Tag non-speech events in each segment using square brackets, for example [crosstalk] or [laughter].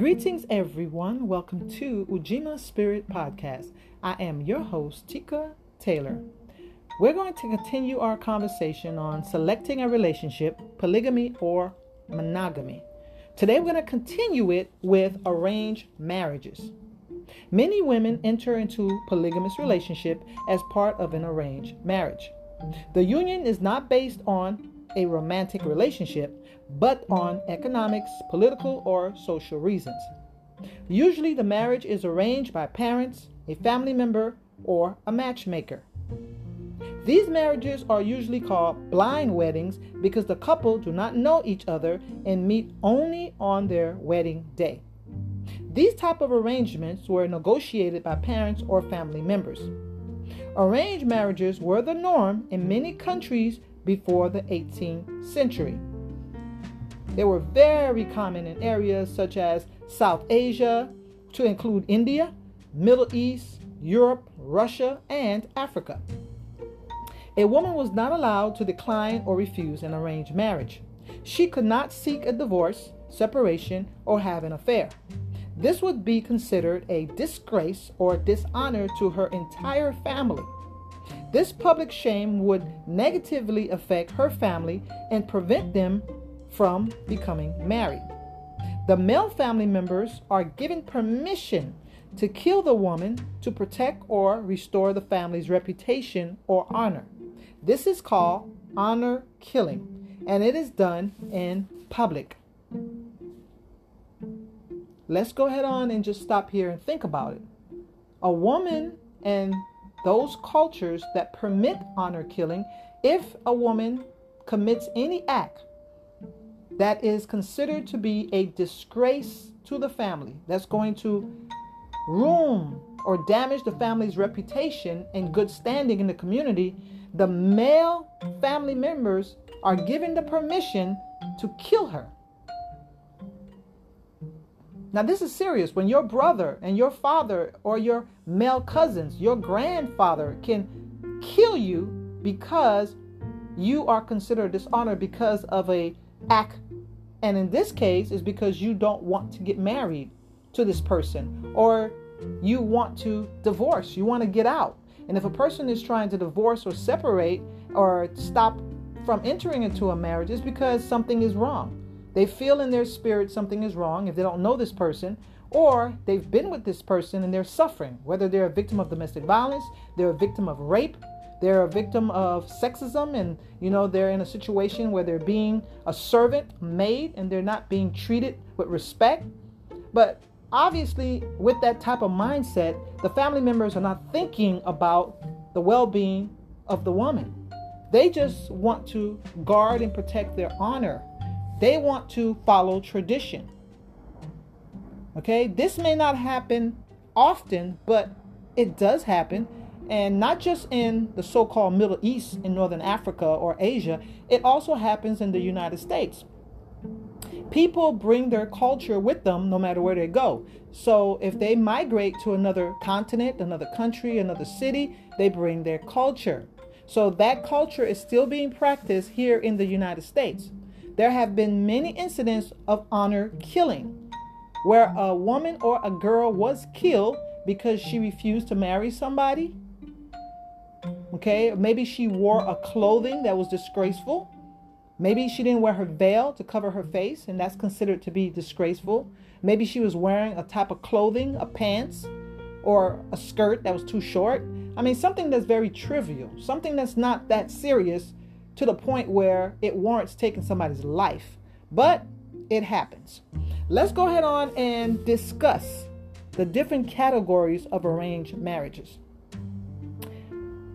Greetings, everyone. Welcome to Ujima Spirit Podcast. I am your host, Tika Taylor. We're going to continue our conversation on selecting a relationship, polygamy or monogamy. Today, we're going to continue it with arranged marriages. Many women enter into polygamous relationship as part of an arranged marriage. The union is not based on a romantic relationship, but on economics, political, or social reasons. Usually, the marriage is arranged by parents, a family member, or a matchmaker. These marriages are usually called blind weddings because the couple do not know each other and meet only on their wedding day. These type of arrangements were negotiated by parents or family members. Arranged marriages were the norm in many countries before the 18th century. They were very common in areas such as South Asia, to include India, Middle East, Europe, Russia, and Africa. A woman was not allowed to decline or refuse an arranged marriage. She could not seek a divorce, separation, or have an affair. This would be considered a disgrace or dishonor to her entire family. This public shame would negatively affect her family and prevent them from becoming married. The male family members are given permission to kill the woman to protect or restore the family's reputation or honor. This is called honor killing, and it is done in public. Let's go ahead on and just stop here and think about it. A woman and those cultures that permit honor killing, if a woman commits any act that is considered to be a disgrace to the family, that's going to ruin or damage the family's reputation and good standing in the community, the male family members are given the permission to kill her. Now, this is serious. When your brother and your father or your male cousins, your grandfather can kill you because you are considered dishonored because of a act and in this case is because you don't want to get married to this person or you want to divorce you want to get out and if a person is trying to divorce or separate or stop from entering into a marriage it's because something is wrong they feel in their spirit something is wrong if they don't know this person, or they've been with this person and they're suffering, whether they're a victim of domestic violence, they're a victim of rape, they're a victim of sexism, and you know, they're in a situation where they're being a servant, maid, and they're not being treated with respect. But obviously, with that type of mindset, the family members are not thinking about the well being of the woman. They just want to guard and protect their honor they want to follow tradition. Okay, this may not happen often, but it does happen. And not just in the so called Middle East, in Northern Africa or Asia, it also happens in the United States. People bring their culture with them no matter where they go. So if they migrate to another continent, another country, another city, they bring their culture. So that culture is still being practiced here in the United States there have been many incidents of honor killing, where a woman or a girl was killed because she refused to marry somebody. Okay, maybe she wore a clothing that was disgraceful. Maybe she didn't wear her veil to cover her face, and that's considered to be disgraceful. Maybe she was wearing a type of clothing, a pants, or a skirt that was too short. I mean, something that's very trivial, something that's not that serious, to the point where it warrants taking somebody's life. But it happens. Let's go ahead on and discuss the different categories of arranged marriages.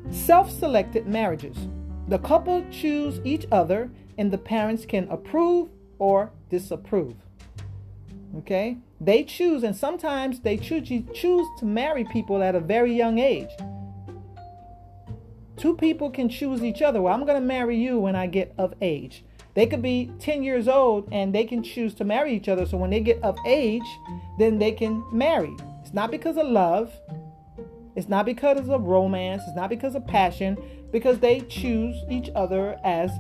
Self selected marriages. The couple choose each other, and the parents can approve or disapprove. Okay? They choose, and sometimes they choose, choose to marry people at a very young age. Two people can choose each other. Well, I'm going to marry you when I get of age. They could be 10 years old and they can choose to marry each other. So when they get of age, then they can marry. It's not because of love. It's not because of romance. It's not because of passion. Because they choose each other as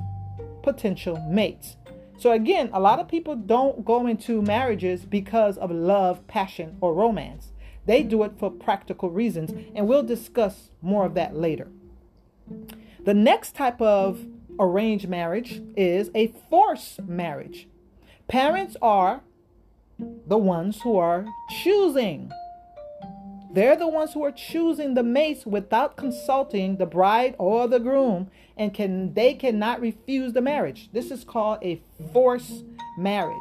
potential mates. So, again, a lot of people don't go into marriages because of love, passion, or romance. They do it for practical reasons, and we'll discuss more of that later. The next type of arranged marriage is a forced marriage. Parents are the ones who are choosing. They're the ones who are choosing the mates without consulting the bride or the groom, and can they cannot refuse the marriage. This is called a forced marriage.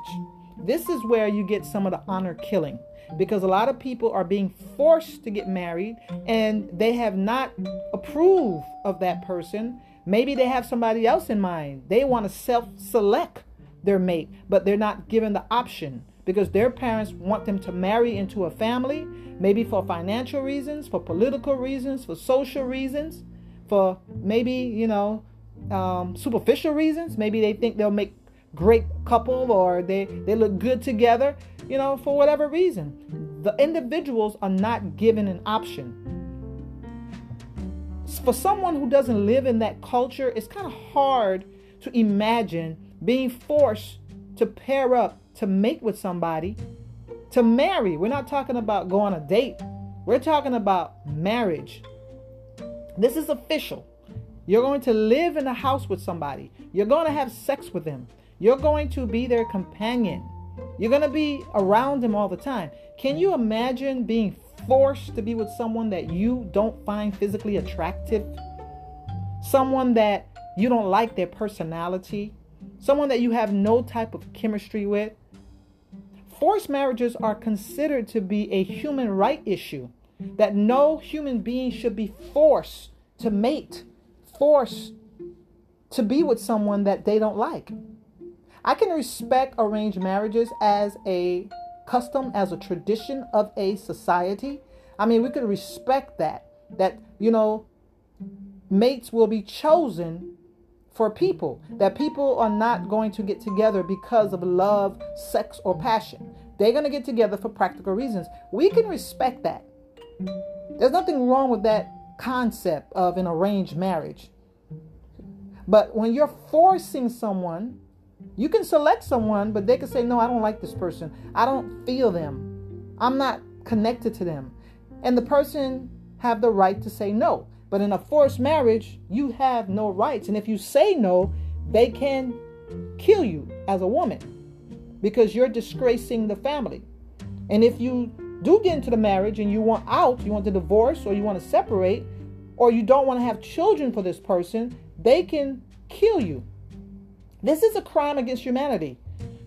This is where you get some of the honor killing because a lot of people are being forced to get married and they have not approved of that person. Maybe they have somebody else in mind. They want to self select their mate, but they're not given the option because their parents want them to marry into a family, maybe for financial reasons, for political reasons, for social reasons, for maybe, you know, um, superficial reasons. Maybe they think they'll make great couple or they, they look good together, you know, for whatever reason. The individuals are not given an option. For someone who doesn't live in that culture, it's kind of hard to imagine being forced to pair up, to mate with somebody, to marry. We're not talking about go on a date, we're talking about marriage. This is official. You're going to live in a house with somebody. You're going to have sex with them. You're going to be their companion. You're going to be around them all the time. Can you imagine being forced to be with someone that you don't find physically attractive? Someone that you don't like their personality? Someone that you have no type of chemistry with? Forced marriages are considered to be a human right issue that no human being should be forced to mate, forced to be with someone that they don't like. I can respect arranged marriages as a custom, as a tradition of a society. I mean, we could respect that, that, you know, mates will be chosen for people, that people are not going to get together because of love, sex, or passion. They're going to get together for practical reasons. We can respect that. There's nothing wrong with that concept of an arranged marriage. But when you're forcing someone you can select someone, but they can say, No, I don't like this person. I don't feel them. I'm not connected to them. And the person have the right to say no. But in a forced marriage, you have no rights. And if you say no, they can kill you as a woman because you're disgracing the family. And if you do get into the marriage and you want out, you want to divorce or you want to separate, or you don't want to have children for this person, they can kill you. This is a crime against humanity.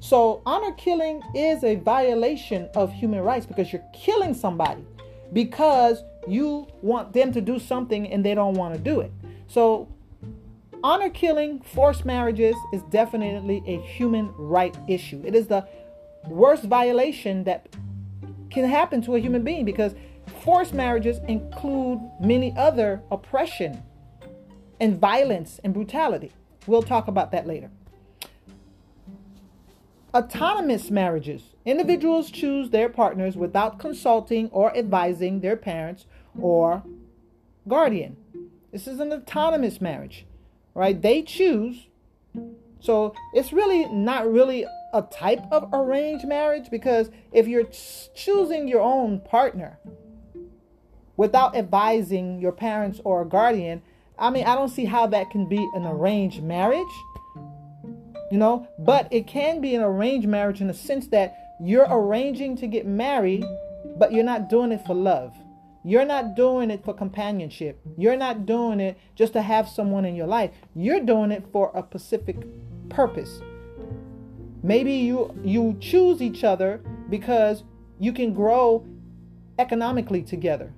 So, honor killing is a violation of human rights because you're killing somebody because you want them to do something and they don't want to do it. So, honor killing, forced marriages is definitely a human right issue. It is the worst violation that can happen to a human being because forced marriages include many other oppression and violence and brutality. We'll talk about that later. Autonomous marriages. Individuals choose their partners without consulting or advising their parents or guardian. This is an autonomous marriage, right? They choose. So it's really not really a type of arranged marriage because if you're choosing your own partner without advising your parents or a guardian, I mean, I don't see how that can be an arranged marriage you know? Mm. But it can be an arranged marriage in the sense that you're mm. arranging to get married but you're not doing it for love. You're not doing it for companionship. You're not doing it just to have someone in your life. You're doing it for a specific purpose. Maybe you you choose each other because you can grow economically together.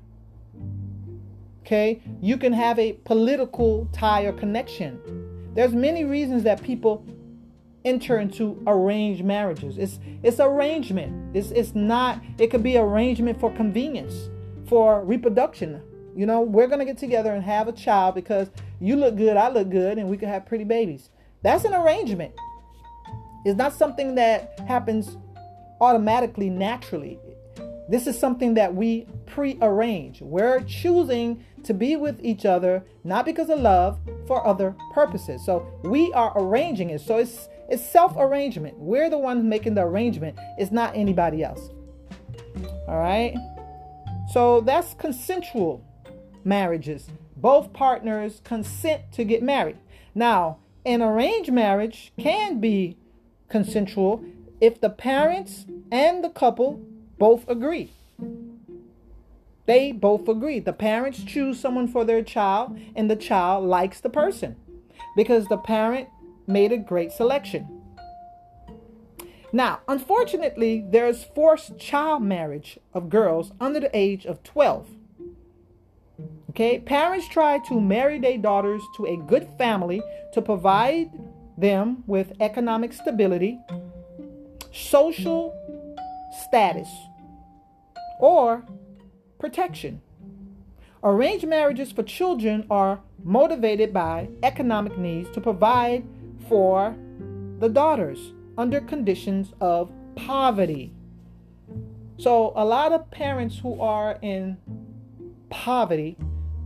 Okay? You can have a political tie or connection. There's many reasons that people enter into arranged marriages. It's it's arrangement. It's it's not. It could be arrangement for convenience, for reproduction. You know, we're gonna get together and have a child because you look good, I look good, and we can have pretty babies. That's an arrangement. It's not something that happens automatically, naturally. This is something that we pre-arrange. We're choosing to be with each other not because of love, for other purposes. So we are arranging it. So it's It's self arrangement. We're the ones making the arrangement, it's not anybody else. All right? So that's consensual marriages. Both partners consent to get married. Now, an arranged marriage can be consensual if the parents and the couple both agree. They both agree. The parents choose someone for their child, and the child likes the person because the parent made a great selection. Now, unfortunately, there's forced child marriage of girls under the age of 12. Okay, parents try to marry their daughters to a good family to provide them with economic stability, social status, or protection. Arranged marriages for children are motivated by economic needs to provide for the daughters under conditions of poverty. So, a lot of parents who are in poverty,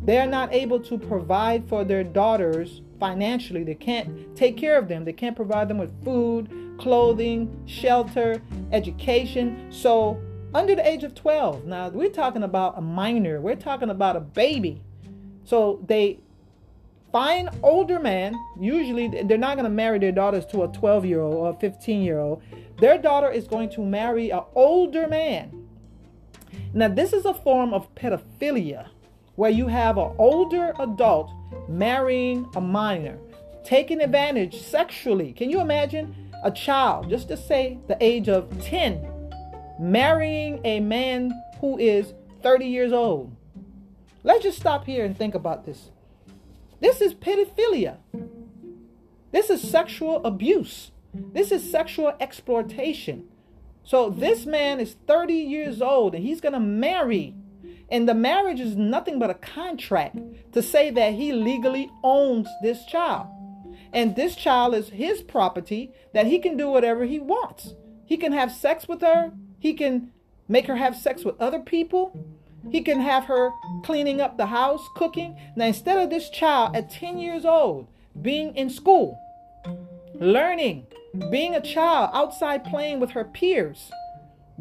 they're not able to provide for their daughters financially. They can't take care of them. They can't provide them with food, clothing, shelter, education. So, under the age of 12, now we're talking about a minor, we're talking about a baby. So, they find older man, usually they're not going to marry their daughters to a 12 year old or a 15 year old. Their daughter is going to marry an older man. Now, this is a form of pedophilia where you have an older adult marrying a minor, taking advantage sexually. Can you imagine a child, just to say the age of 10, marrying a man who is 30 years old? Let's just stop here and think about this. This is pedophilia. This is sexual abuse. This is sexual exploitation. So this man is 30 years old and he's going to marry and the marriage is nothing but a contract to say that he legally owns this child. And this child is his property that he can do whatever he wants. He can have sex with her, he can make her have sex with other people, he can have her cleaning up the house, cooking. Now, instead of this child at 10 years old being in school, learning, being a child outside playing with her peers,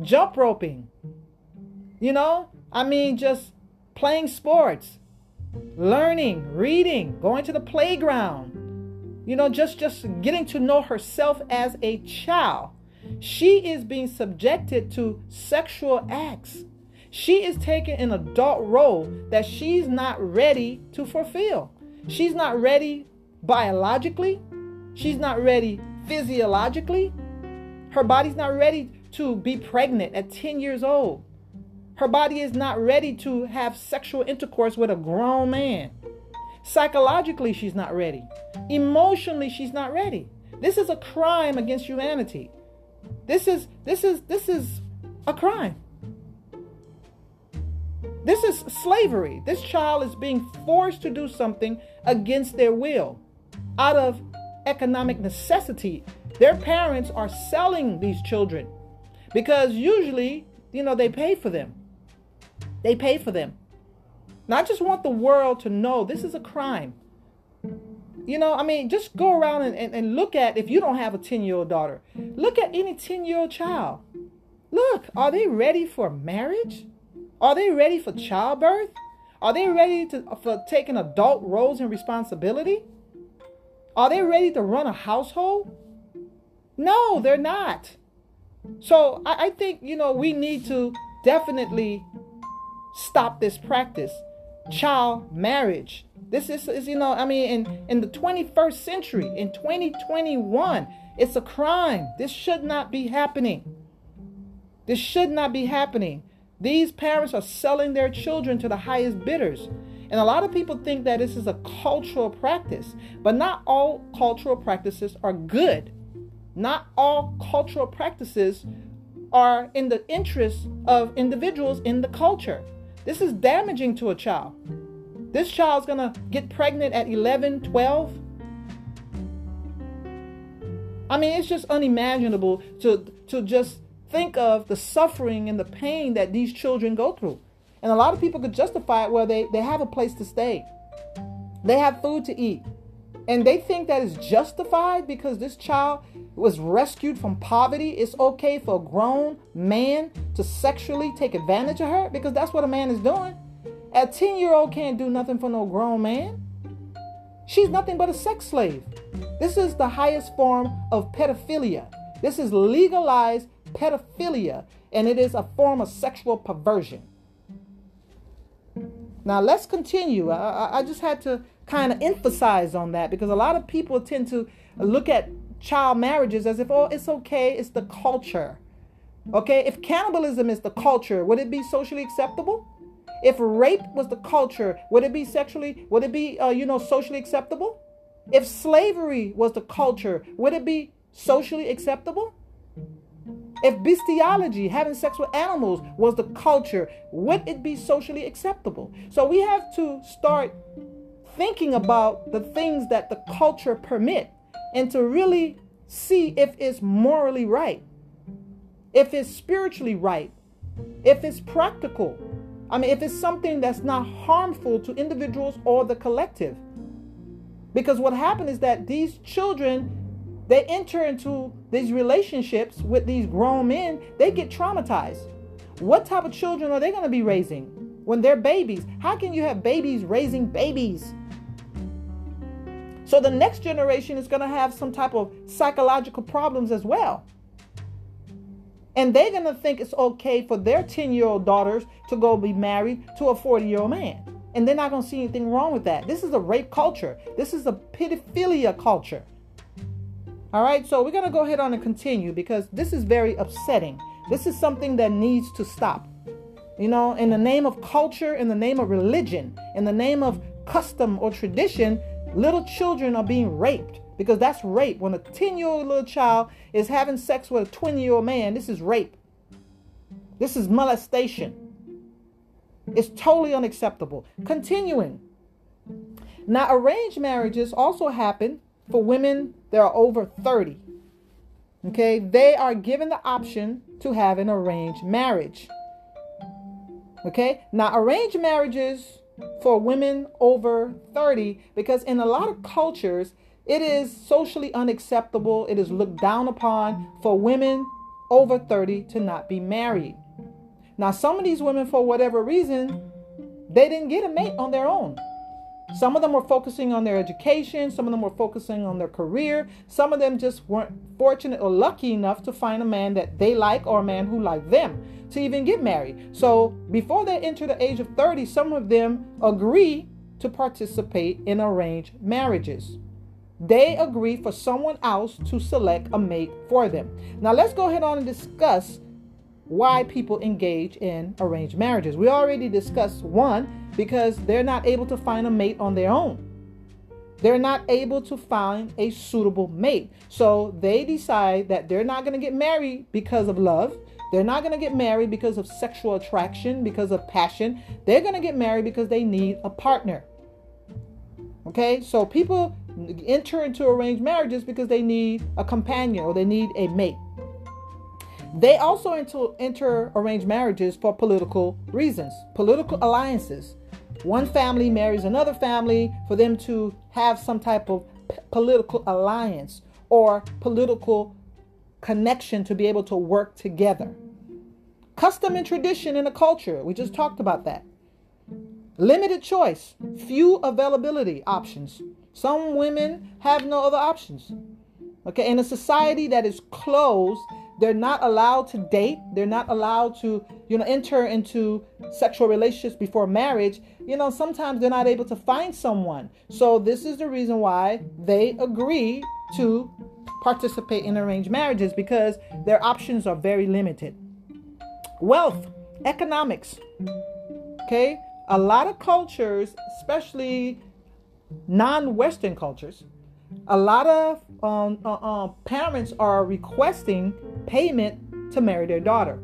jump roping, you know, I mean, just playing sports, learning, reading, going to the playground. You know, just just getting to know herself as a child. She is being subjected to sexual acts. She is taking an adult role that she's not ready to fulfill. She's not ready biologically. She's not ready physiologically. Her body's not ready to be pregnant at 10 years old. Her body is not ready to have sexual intercourse with a grown man. Psychologically, she's not ready. Emotionally, she's not ready. This is a crime against humanity. This is this is this is a crime. This is slavery. This child is being forced to do something against their will out of economic necessity. Their parents are selling these children because usually, you know, they pay for them. They pay for them. Now, I just want the world to know this is a crime. You know, I mean, just go around and, and, and look at if you don't have a 10 year old daughter, look at any 10 year old child. Look, are they ready for marriage? Are they ready for childbirth? Are they ready to, for taking adult roles and responsibility? Are they ready to run a household? No, they're not. So I, I think, you know, we need to definitely stop this practice. Child marriage. This is, is, you know, I mean, in, in the 21st century, in 2021, it's a crime. This should not be happening. This should not be happening. These parents are selling their children to the highest bidders. And a lot of people think that this is a cultural practice, but not all cultural practices are good. Not all cultural practices are in the interest of individuals in the culture. This is damaging to a child. This child's gonna get pregnant at 11, 12. I mean, it's just unimaginable to, to just think of the suffering and the pain that these children go through. And a lot of people could justify it where they, they have a place to stay, they have food to eat, and they think that is justified because this child was rescued from poverty. It's okay for a grown man to sexually take advantage of her because that's what a man is doing. A 10 year old can't do nothing for no grown man. She's nothing but a sex slave. This is the highest form of pedophilia. This is legalized pedophilia, and it is a form of sexual perversion. Now, let's continue. I, I just had to kind of emphasize on that because a lot of people tend to look at child marriages as if, oh, it's okay, it's the culture. Okay, if cannibalism is the culture, would it be socially acceptable? If rape was the culture, would it be sexually, would it be, uh, you know, socially acceptable? If slavery was the culture, would it be socially acceptable? If bestiality, having sex with animals, was the culture, would it be socially acceptable? So we have to start thinking about the things that the culture permit and to really see if it's morally right, if it's spiritually right, if it's practical. I mean, if it's something that's not harmful to individuals or the collective. Because what happened is that these children, they enter into these relationships with these grown men, they get traumatized. What type of children are they going to be raising when they're babies? How can you have babies raising babies? So the next generation is going to have some type of psychological problems as well. And they're going to think it's okay for their 10 year old daughters to go be married to a 40 year old man. And they're not going to see anything wrong with that. This is a rape culture, this is a pedophilia culture. All right, so we're going to go ahead on and continue because this is very upsetting. This is something that needs to stop. You know, in the name of culture, in the name of religion, in the name of custom or tradition, Little children are being raped because that's rape. When a 10 year old little child is having sex with a 20 year old man, this is rape. This is molestation. It's totally unacceptable. Continuing. Now, arranged marriages also happen for women that are over 30. Okay, they are given the option to have an arranged marriage. Okay, now arranged marriages for women over 30 because in a lot of cultures, it is socially unacceptable, it is looked down upon for women over 30 to not be married. Now, some of these women, for whatever reason, they didn't get a mate on their own. Some of them were focusing on their education, some of them were focusing on their career, some of them just weren't fortunate or lucky enough to find a man that they like or a man who liked them to even get married. So before they enter the age of 30, some of them agree to participate in arranged marriages. They agree for someone else to select a mate for them. Now let's go ahead on and discuss why people engage in arranged marriages. We already discussed one because they're not able to find a mate on their own. They're not able to find a suitable mate. So they decide that they're not going to get married because of love. They're not going to get married because of sexual attraction, because of passion. They're going to get married because they need a partner. Okay, so people enter into arranged marriages because they need a companion or they need a mate. They also enter, arranged marriages for political reasons, political alliances. One family marries another family for them to have some type of p- political alliance or political connection to be able to work together. Custom and tradition in a culture, we just talked about that. Limited choice, few availability options. Some women have no other options. Okay, in a society that is closed, they're not allowed to date. They're not allowed to, you know, enter into sexual relationships before marriage. You know, sometimes they're not able to find someone. So this is the reason why they agree to participate in arranged marriages because their options are very limited. Wealth, economics. Okay? A lot of cultures, especially non-Western cultures, a lot of um, uh, uh, parents are requesting payment to marry their daughter.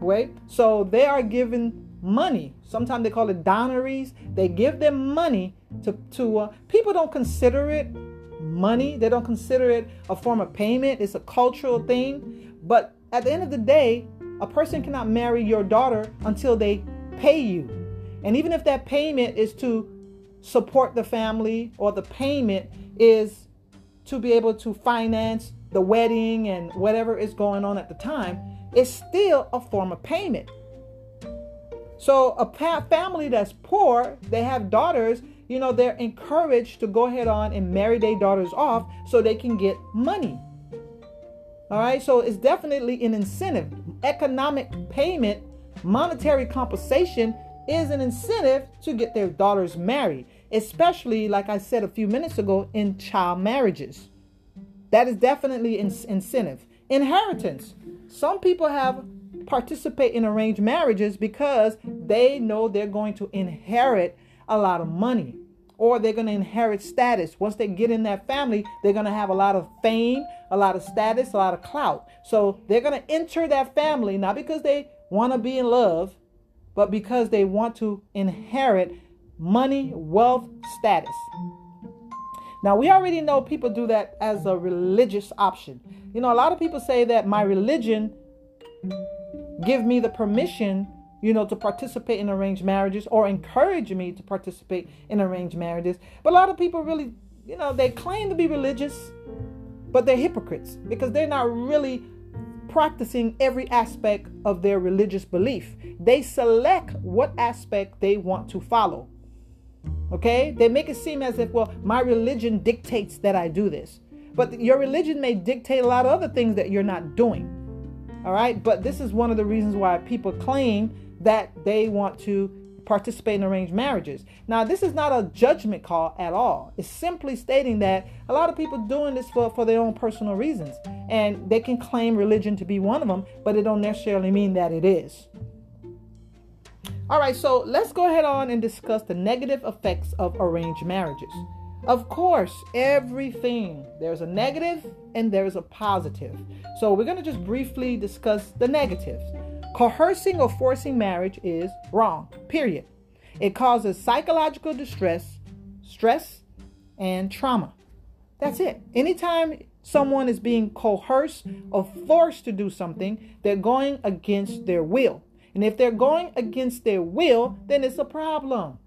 Right? So they are given money. Sometimes they call it dowries. They give them money to to uh, people don't consider it money. They don't consider it a form of payment. It's a cultural thing. But at the end of the day, a person cannot marry your daughter until they pay you. And even if that payment is to support the family or the payment is to be able to finance the wedding and whatever is going on at the time, it's still a form of payment. So a family that's poor, they have daughters, you know, they're encouraged to go ahead on and marry their daughters off so they can get money. All right, so it's definitely an incentive. Economic payment, monetary compensation is an incentive to get their daughters married, especially, like I said a few minutes ago, in child marriages. That is definitely an incentive. Inheritance. Some people have participate in arranged marriages because they know they're going to inherit a lot of money or they're going to inherit status. Once they get in that family, they're going to have a lot of fame, a lot of status, a lot of clout. So they're going to enter that family not because they want to be in love, but because they want to inherit money, wealth, status. Now, we already know people do that as a religious option. You know, a lot of people say that my religion give me the permission, you know, to participate in arranged marriages or encourage me to participate in arranged marriages. But a lot of people really, you know, they claim to be religious, but they're hypocrites because they're not really practicing every aspect of their religious belief. They select what aspect they want to follow. Okay? They make it seem as if, well, my religion dictates that I do this. But your religion may dictate a lot of other things that you're not doing. All right. But this is one of the reasons why people claim that they want to participate in arranged marriages. Now, this is not a judgment call at all. It's simply stating that a lot of people doing this for, for their own personal reasons. And they can claim religion to be one of them, but it don't necessarily mean that it is. All right, so let's go ahead on and discuss the negative effects of arranged marriages. Of course, everything, there's a negative and there's a positive. So we're going to just briefly discuss the negatives. Coercing or forcing marriage is wrong, period. It causes psychological distress, stress, and trauma. That's it. Anytime someone is being coerced or forced to do something, they're going against their will. And if they're going against their will, then it's a problem.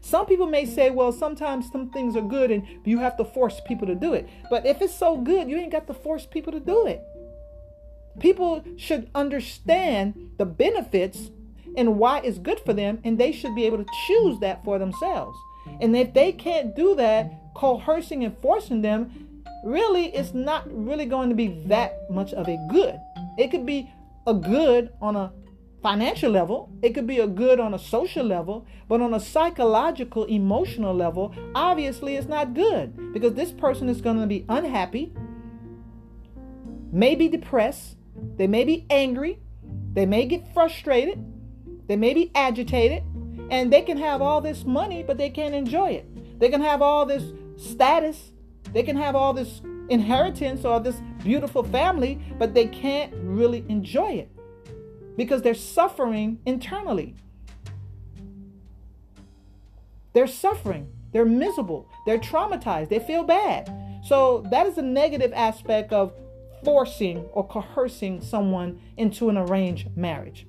Some people may say, well, sometimes some things are good and you have to force people to do it. But if it's so good, you ain't got to force people to do it. People should understand the benefits and why it's good for them, and they should be able to choose that for themselves. And if they can't do that, coercing and forcing them, really, it's not really going to be that much of a good. It could be a good on a financial level, it could be a good on a social level, but on a psychological, emotional level, obviously it's not good because this person is going to be unhappy, may be depressed, they may be angry, they may get frustrated, they may be agitated, and they can have all this money, but they can't enjoy it. They can have all this status, they can have all this inheritance or this beautiful family, but they can't really enjoy it because they're suffering internally. They're suffering. They're miserable. They're traumatized. They feel bad. So that is a negative aspect of forcing or coercing someone into an arranged marriage.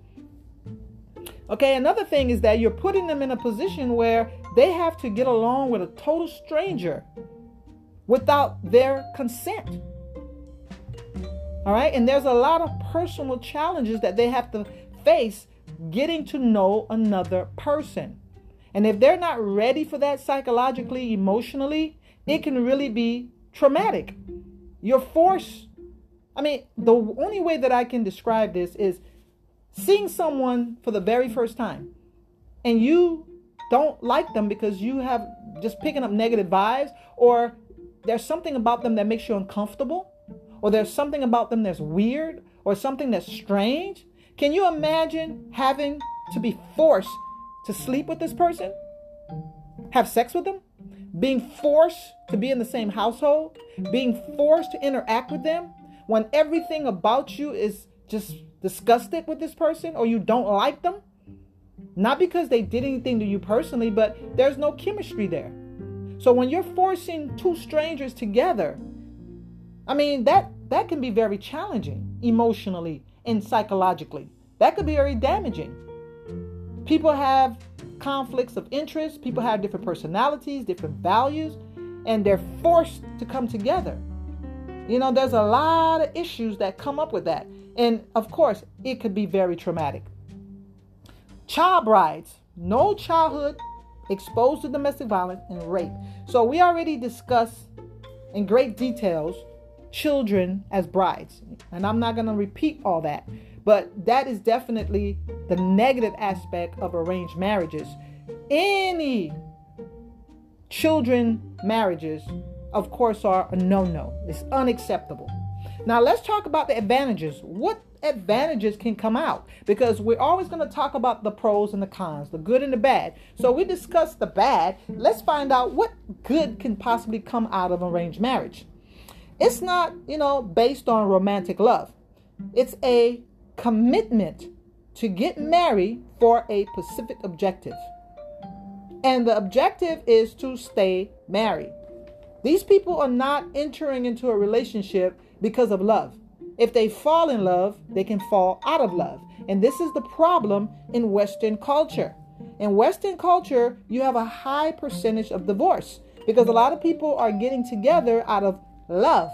Okay, another thing is that you're putting them in a position where they have to get along with a total stranger without their consent. All right. And there's a lot of personal challenges that they have to face getting to know another person. And if they're not ready for that psychologically, emotionally, it can really be traumatic. You're forced. I mean, the only way that I can describe this is seeing someone for the very first time and you don't like them because you have just picking up negative vibes or there's something about them that makes you uncomfortable or there's something about them that's weird or something that's strange, can you imagine having to be forced to sleep with this person? Have sex with them? Being forced to be in the same household? Being forced to interact with them when everything about you is just disgusted with this person or you don't like them? Not because they did anything to you personally, but there's no chemistry there. So when you're forcing two strangers together, I mean that that can be very challenging emotionally and psychologically. That could be very damaging. People have conflicts of interest. People have different personalities, different values, and they're forced to come together. You know, there's a lot of issues that come up with that. And of course, it could be very traumatic. Child brides, no childhood exposed to domestic violence and rape. So we already discussed in great details children as brides. And I'm not going to repeat all that. But that is definitely the negative aspect of arranged marriages. Any children marriages, of course, are a no no. It's unacceptable. Now, let's talk about the advantages. What advantages can come out? Because we're always going to talk about the pros and the cons, the good and the bad. So, we discuss the bad. Let's find out what good can possibly come out of arranged marriage. It's not, you know, based on romantic love, it's a commitment to get married for a specific objective. And the objective is to stay married. These people are not entering into a relationship because of love. If they fall in love, they can fall out of love. And this is the problem in Western culture. In Western culture, you have a high percentage of divorce because a lot of people are getting together out of love.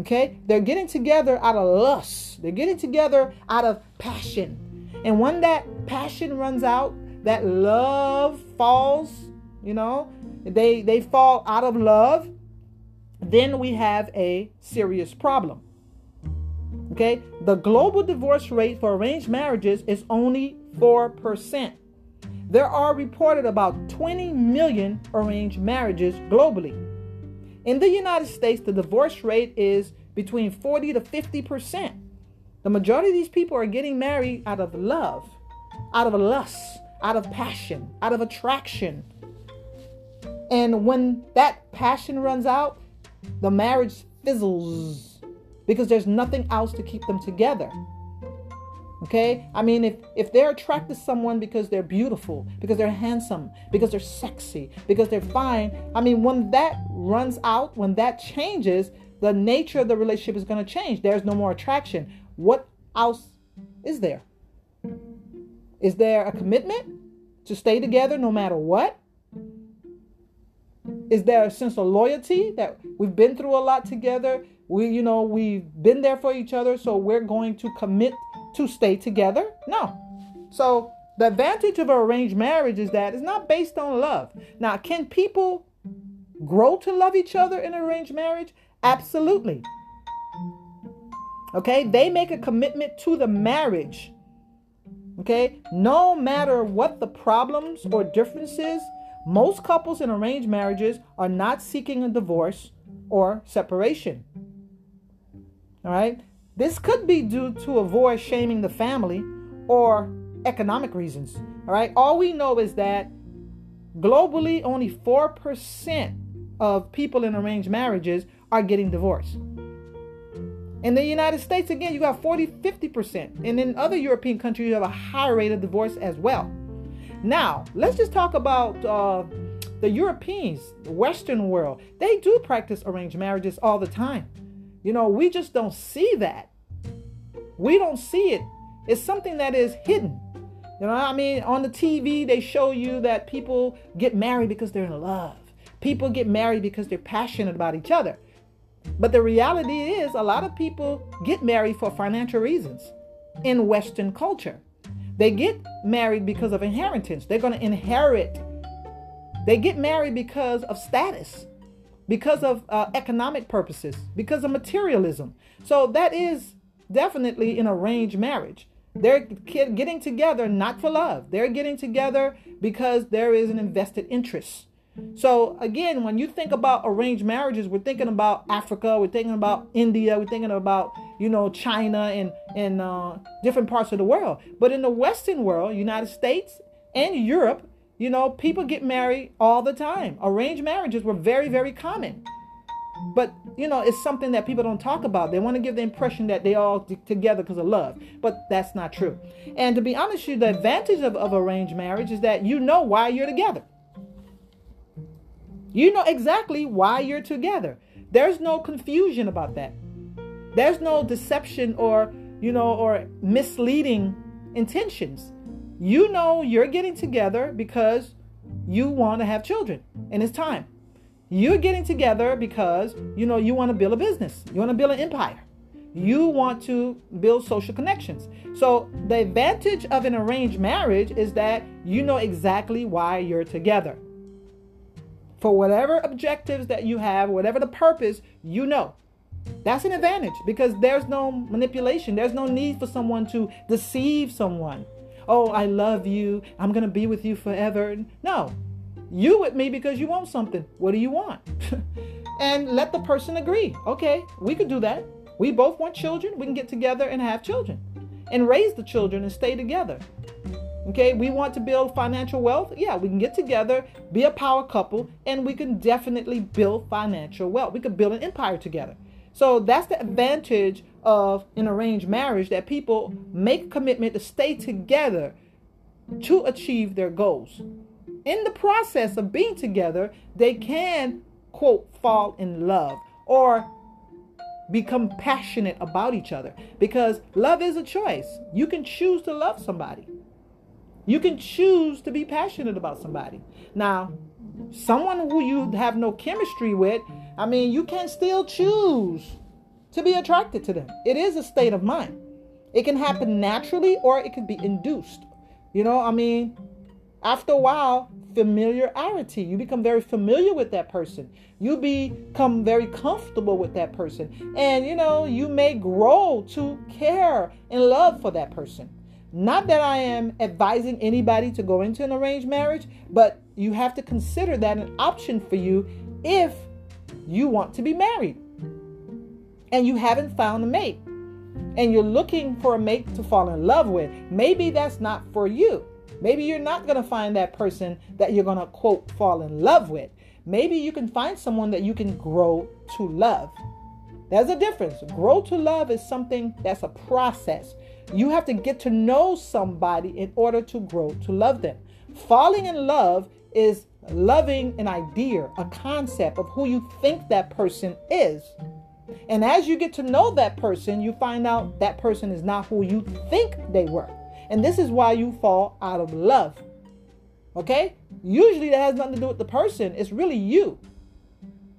Okay? They're getting together out of lust. They're getting together out of passion. And when that passion runs out, that love falls, you know, they they fall out of love, then we have a serious problem. Okay? The global divorce rate for arranged marriages is only 4%. There are reported about 20 million arranged marriages globally. In the United States, the divorce rate is between 40 to 50%. The majority of these people are getting married out of love, out of lust, out of passion, out of attraction. And when that passion runs out, the marriage fizzles because there's nothing else to keep them together. Okay? I mean, if, if they're attracted to someone because they're beautiful, because they're handsome, because they're sexy, because they're fine, I mean, when that runs out, when that changes, the nature of the relationship is going to change. There's no more attraction. What else is there? Is there a commitment to stay together no matter what? Is there a sense of loyalty that we've been through a lot together? We, you know, we've been there for each other, so we're going to commit to stay together? No. So the advantage of an arranged marriage is that it's not based on love. Now, can people grow to love each other in an arranged marriage? Absolutely. Okay, they make a commitment to the marriage. Okay, no matter what the problems or differences, most couples in arranged marriages are not seeking a divorce or separation. All right, this could be due to avoid shaming the family or economic reasons. All right. All we know is that globally, only 4% of people in arranged marriages are getting divorced. In the United States, again, you got 40, 50%. And in other European countries, you have a higher rate of divorce as well. Now, let's just talk about uh, the Europeans, the Western world. They do practice arranged marriages all the time. You know, we just don't see that. We don't see it. It's something that is hidden. You know, I mean, on the TV, they show you that people get married because they're in love. People get married because they're passionate about each other. But the reality is, a lot of people get married for financial reasons in Western culture. They get married because of inheritance. They're going to inherit. They get married because of status because of uh, economic purposes, because of materialism. So that is definitely an arranged marriage. They're getting together not for love. They're getting together because there is an invested interest. So again, when you think about arranged marriages, we're thinking about Africa, we're thinking about India, we're thinking about you know China and and uh, different parts of the world. But in the Western world, United States and Europe, you know, people get married all the time. Arranged marriages were very, very common. But, you know, it's something that people don't talk about. They want to give the impression that they all t- together because of love. But that's not true. And to be honest with you, the advantage of, of arranged marriage is that you know why you're together. You know exactly why you're together. There's no confusion about that. There's no deception or, you know, or misleading intentions. You know you're getting together because you want to have children and it's time. You're getting together because you know you want to build a business. You want to build an empire. You want to build social connections. So, the advantage of an arranged marriage is that you know exactly why you're together. For whatever objectives that you have, whatever the purpose, you know. That's an advantage because there's no manipulation. There's no need for someone to deceive someone. Oh, I love you. I'm going to be with you forever. No. You with me because you want something. What do you want? [laughs] and let the person agree. Okay, we could do that. We both want children. We can get together and have children and raise the children and stay together. Okay, we want to build financial wealth. Yeah, we can get together, be a power couple, and we can definitely build financial wealth. We could build an empire together. So that's the advantage of an arranged marriage that people make a commitment to stay together to achieve their goals. In the process of being together, they can, quote, fall in love or become passionate about each other because love is a choice. You can choose to love somebody. You can choose to be passionate about somebody. Now, someone who you have no chemistry with, I mean, you can still choose to be attracted to them. It is a state of mind. It can happen naturally or it can be induced. You know, I mean, after a while, familiarity. You become very familiar with that person. You become very comfortable with that person. And you know, you may grow to care and love for that person. Not that I am advising anybody to go into an arranged marriage, but you have to consider that an option for you if you want to be married and you haven't found a mate and you're looking for a mate to fall in love with. Maybe that's not for you. Maybe you're not going to find that person that you're going to, quote, fall in love with. Maybe you can find someone that you can grow to love. There's a difference. Grow to love is something that's a process. You have to get to know somebody in order to grow to love them. Falling in love is loving an idea, a concept of who you think that person is. And as you get to know that person, you find out that person is not who you think they were. And this is why you fall out of love. Okay? Usually that has nothing to do with the person, it's really you.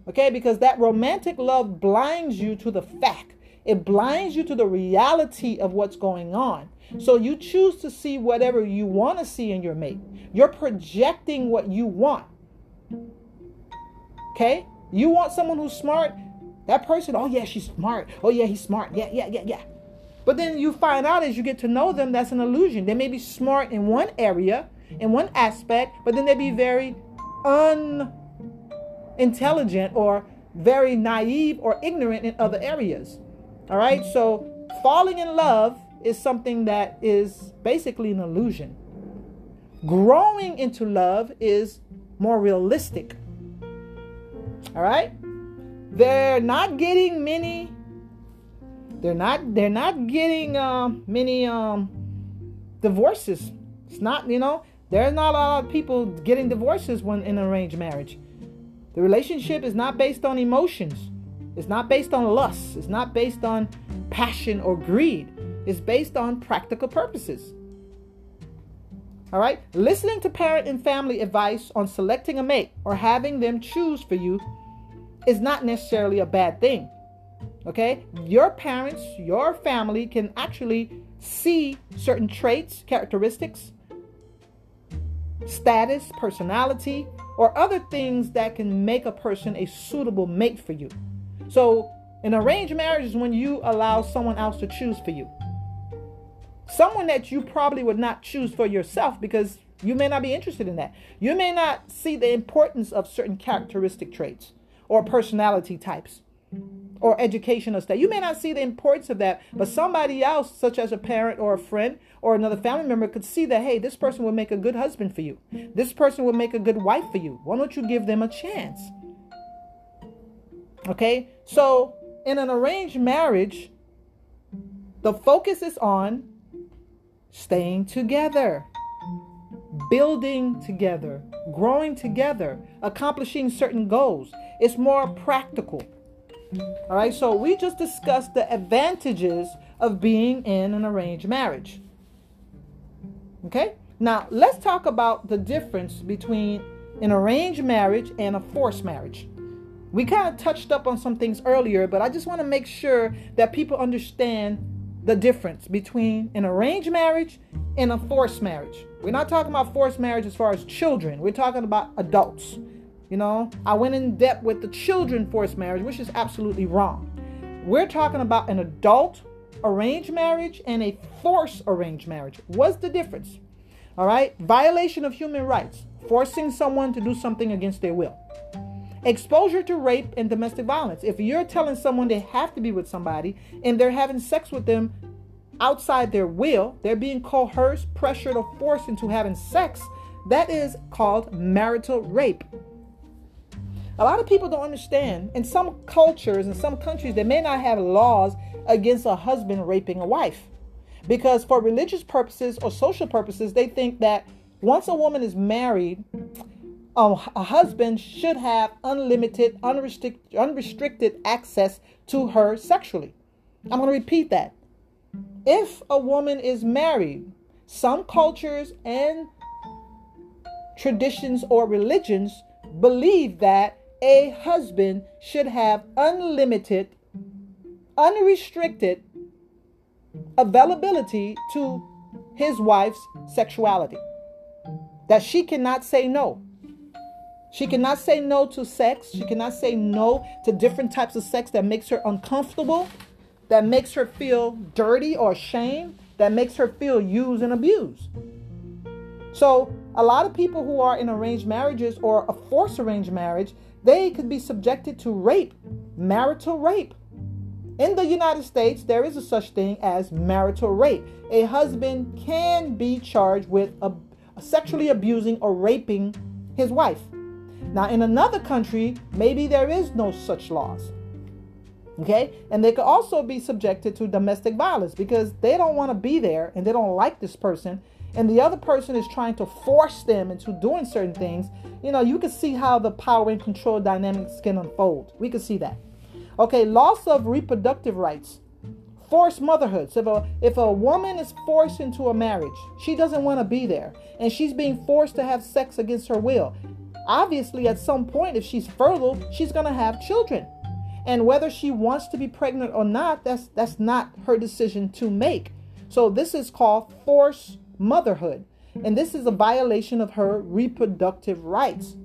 Okay? Because that romantic love blinds you to the fact, it blinds you to the reality of what's going on. So you choose to see whatever you want to see in your mate. You're projecting what you want. Okay? You want someone who's smart. That person, oh yeah, she's smart. Oh yeah, he's smart. Yeah, yeah, yeah, yeah. But then you find out as you get to know them, that's an illusion. They may be smart in one area, in one aspect, but then they'd be very unintelligent or very naive or ignorant in other areas. All right, so falling in love is something that is basically an illusion. Growing into love is more realistic. All right, they're not getting many they're not they're not getting um, many um, divorces. It's not you know there's not a lot of people getting divorces when in an arranged marriage. The relationship is not based on emotions. It's not based on lust. It's not based on passion or greed. It's based on practical purposes. All right? Listening to parent and family advice on selecting a mate or having them choose for you is not necessarily a bad thing. Okay? Your parents, your family can actually see certain traits, characteristics, status, personality, or other things that can make a person a suitable mate for you. So, an arranged marriage is when you allow someone else to choose for you. Someone that you probably would not choose for yourself because you may not be interested in that. You may not see the importance of certain characteristic traits or personality types or educational stuff. You may not see the importance of that, but somebody else, such as a parent or a friend or another family member, could see that, hey, this person will make a good husband for you. This person will make a good wife for you. Why don't you give them a chance? Okay? So, in an arranged marriage, the focus is on staying together, building together, growing together, accomplishing certain goals. It's more practical. All right, so we just discussed the advantages of being in an arranged marriage. Okay, Now, let's talk about the difference between an arranged marriage and a forced marriage. We kind of touched up on some things earlier, but I just want to make sure that people understand the difference between an arranged marriage and a forced marriage. We're not talking about forced marriage as far as children, we're talking about adults. You know, I went in depth with the children forced marriage, which is absolutely wrong. We're talking about an adult arranged marriage and a forced arranged marriage. What's the difference? All right, violation of human rights, forcing someone to do something against their will. Exposure to rape and domestic violence. If you're telling someone they have to be with somebody and they're having sex with them outside their will, they're being coerced, pressured, or forced into having sex, that is called marital rape. A lot of people don't understand. In some cultures, in some countries, they may not have laws against a husband raping a wife. Because for religious purposes or social purposes, they think that once a woman is married, a husband should have unlimited, unrestricted, unrestricted access to her sexually. I'm going to repeat that. If a woman is married, some cultures and traditions or religions believe that a husband should have unlimited, unrestricted availability to his wife's sexuality. That she cannot say no. She cannot say no to sex. She cannot say no to different types of sex that makes her uncomfortable, that makes her feel dirty or ashamed, that makes her feel used and abused. So, a lot of people who are in arranged marriages or a forced arranged marriage, they could be subjected to rape, marital rape. In the United States, there is a such thing as marital rape. A husband can be charged with a, sexually abusing or raping his wife. Now, in another country, maybe there is no such laws. Okay? And they could also be subjected to domestic violence because they don't want to be there and they don't like this person. And the other person is trying to force them into doing certain things. You know, you can see how the power and control dynamics can unfold. We can see that. Okay, loss of reproductive rights, forced motherhood. So if a, if a woman is forced into a marriage, she doesn't want to be there, and she's being forced to have sex against her will obviously at some point if she's fertile she's going to have children. And whether she wants to be pregnant or not that's that's not her decision to make. So this is called forced motherhood. And this is a violation of her reproductive rights.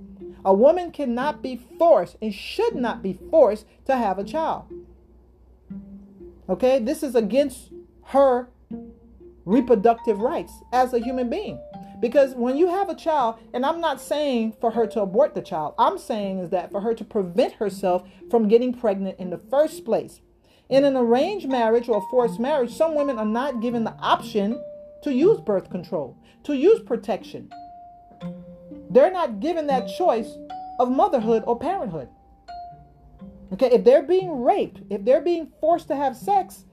A woman cannot be forced and should not be forced to have a child. Okay? This is against her reproductive rights as a human being because when you have a child, and I'm not saying for her to abort the child, I'm saying is that for her to prevent herself from getting pregnant in the first place. In an arranged marriage or forced marriage, some women are not given the option to use birth control, to use protection. They're not given that choice of motherhood or parenthood. Okay, if they're being raped, if they're being forced to have sex,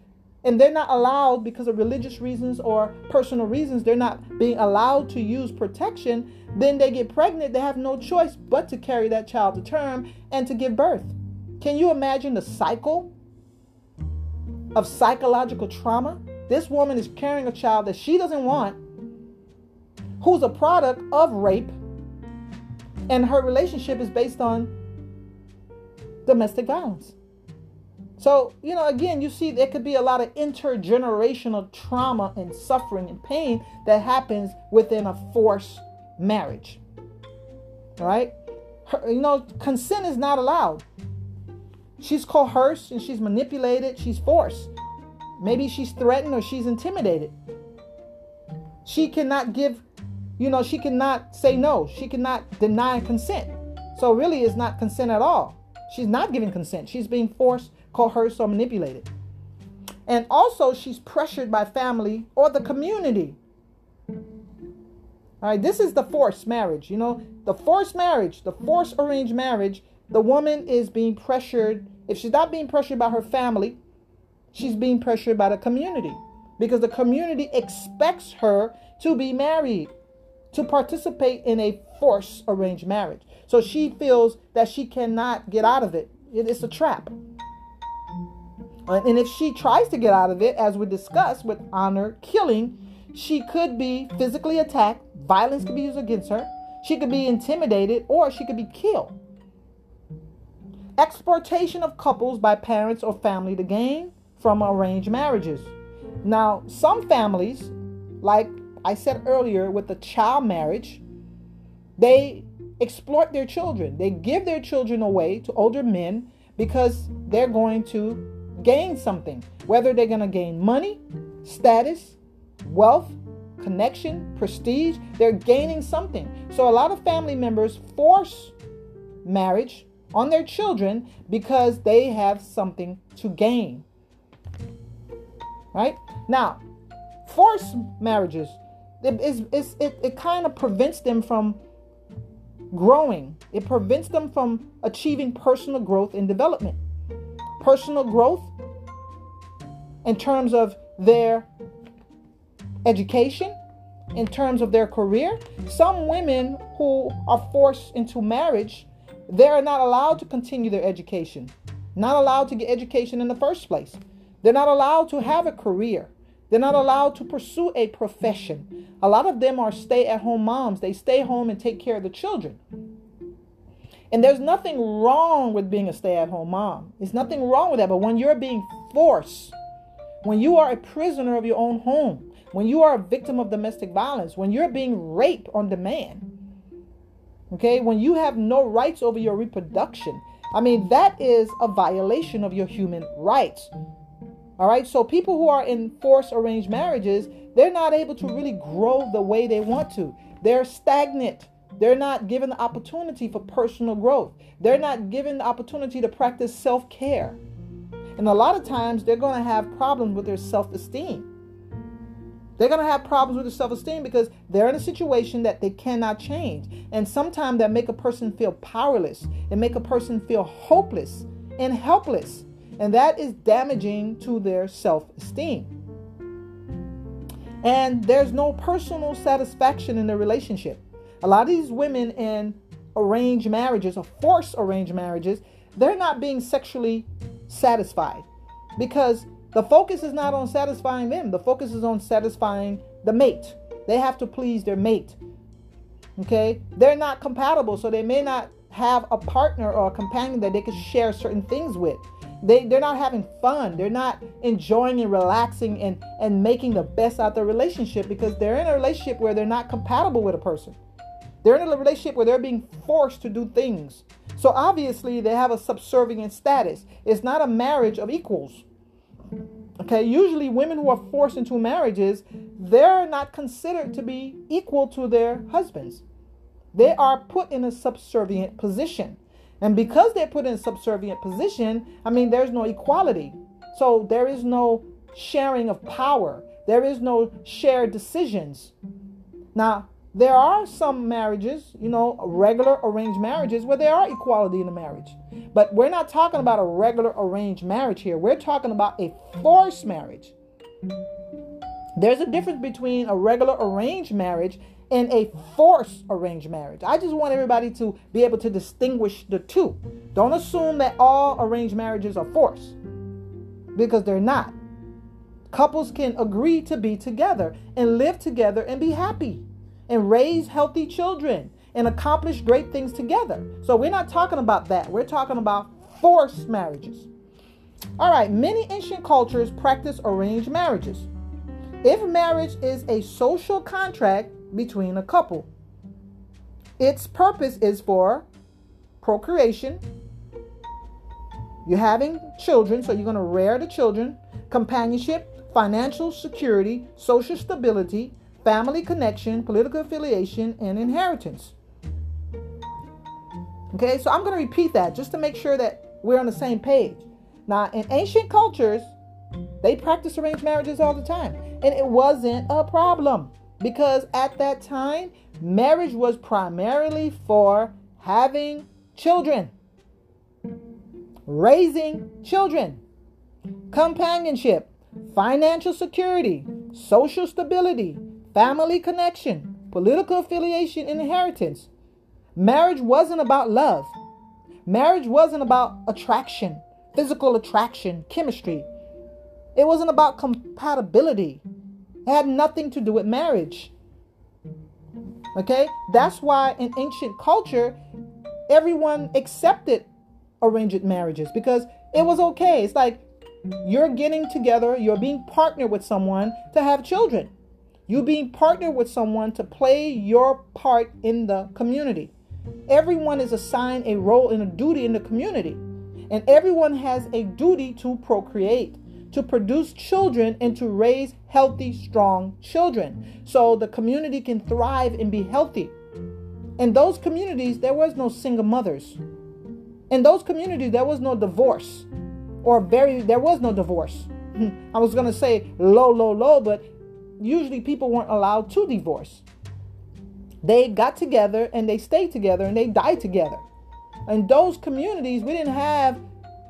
and they're not allowed because of religious reasons or personal reasons they're not being allowed to use protection then they get pregnant they have no choice but to carry that child to term and to give birth. Can you imagine the cycle of psychological trauma? This woman is carrying a child that she doesn't want who's a product of rape and her relationship is based on domestic violence so, you know, again, you see there could be a lot of intergenerational trauma and suffering and pain that happens within a forced marriage. All right? Her, you know, consent is not allowed. She's coerced and she's manipulated, she's forced. Maybe she's threatened or she's intimidated. She cannot give, you know, she cannot say no. She cannot deny consent. So, really, it's not consent at all. She's not giving consent. She's being forced coerced, or manipulated. And also, she's pressured by family or the community. All right, this is the forced marriage. You know, the forced marriage, the forced arranged marriage, the woman is being pressured. If she's not being pressured by her family, she's being pressured by the community because the community expects her to be married, to participate in a forced arranged marriage. So she feels that she cannot get out of it. It's a trap. And if she tries to get out of it, as we discussed with honor killing, she could be physically attacked, Violence could be used against her. She could be intimidated or she could be killed. Exploitation of couples by parents or family to gain from arranged marriages. Now, some families, like I said earlier with the child marriage, they exploit their children. They give their children away to older men because they're going to gain something, whether they're going to gain money, status, wealth, connection, prestige, they're gaining something. So a lot of family members force marriage on their children because they have something to gain. Right? Now, forced marriages, it, it, it, it kind of prevents them from growing, it prevents them from achieving personal growth and development. Personal growth in terms of their education, in terms of their career. Some women who are forced into marriage, they're not allowed to continue their education, not allowed to get education in the first place. They're not allowed to have a career. They're not allowed to pursue a profession. A lot of them are stay at home moms. They stay home and take care of the children. And there's nothing wrong with being a stay at home mom. There's nothing wrong with that. But when you're being forced, when you are a prisoner of your own home, when you are a victim of domestic violence, when you're being raped on demand, okay, when you have no rights over your reproduction, I mean, that is a violation of your human rights. All right, so people who are in forced arranged marriages, they're not able to really grow the way they want to. They're stagnant. They're not given the opportunity for personal growth. They're not given the opportunity to practice self care. And a lot of times they're going to have problems with their self esteem. They're going to have problems with their self esteem because they're in a situation that they cannot change. And sometimes that make a person feel powerless and make a person feel hopeless and helpless. And that is damaging to their self esteem. And there's no personal satisfaction in the relationship. A lot of these women in arranged marriages or forced arranged marriages, they're not being sexually satisfied because the focus is not on satisfying them, the focus is on satisfying the mate. They have to please their mate. Okay? They're not compatible, so they may not have a partner or a companion that they can share certain things with. They, they're not having fun. They're not enjoying and relaxing and, and making the best out of the relationship because they're in a relationship where they're not compatible with a person. They're in a relationship where they're being forced to do things. So obviously, they have a subservient status. It's not a marriage of equals. Okay, usually women who are forced into marriages, they're not considered to be equal to their husbands. They are put in a subservient position. And because they're put in a subservient position, I mean, there's no equality. So there is no sharing of power, there is no shared decisions. Now, there are some marriages, you know, regular arranged marriages where there are equality in the marriage. But we're not talking about a regular arranged marriage here. We're talking about a forced marriage. There's a difference between a regular arranged marriage and a forced arranged marriage. I just want everybody to be able to distinguish the two. Don't assume that all arranged marriages are forced because they're not. Couples can agree to be together and live together and be happy and raise healthy children and accomplish great things together. So we're not talking about that. We're talking about forced marriages. All right, many ancient cultures practice arranged marriages. If marriage is a social contract between a couple, its purpose is for procreation. You're having children, so you're going to rear the children, companionship, financial security, social stability, family connection, political affiliation, and inheritance. Okay, so I'm going to repeat that just to make sure that we're on the same page. Now, in ancient cultures, they practiced arranged marriages all the time, and it wasn't a problem because at that time, marriage was primarily for having children, raising children, companionship, financial security, social stability, family connection, political affiliation, inheritance. Marriage wasn't about love. Marriage wasn't about attraction, physical attraction, chemistry. It wasn't about compatibility. It had nothing to do with marriage. Okay? That's why in ancient culture, everyone accepted arranged marriages because it was okay. It's like you're getting together, you're being partnered with someone to have children. You being partnered with someone to play your part in the community. Everyone is assigned a role and a duty in the community. And everyone has a duty to procreate, to produce children, and to raise healthy, strong children so the community can thrive and be healthy. In those communities, there was no single mothers. In those communities, there was no divorce or very there was no divorce. [laughs] I was going to say low low low, but usually people weren't allowed to divorce. They got together and they stayed together and they died together. In those communities, we didn't have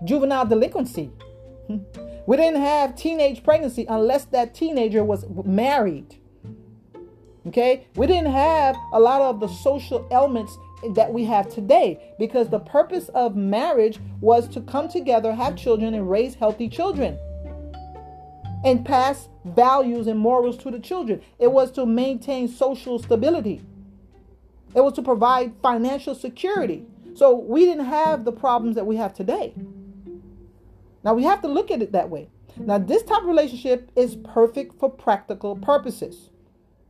juvenile delinquency. [laughs] We didn't have teenage pregnancy unless that teenager was married. Okay? We didn't have a lot of the social elements that we have today because the purpose of marriage was to come together, have children, and raise healthy children and pass values and morals to the children. It was to maintain social stability, it was to provide financial security. So we didn't have the problems that we have today. Now we have to look at it that way. Now, this type of relationship is perfect for practical purposes.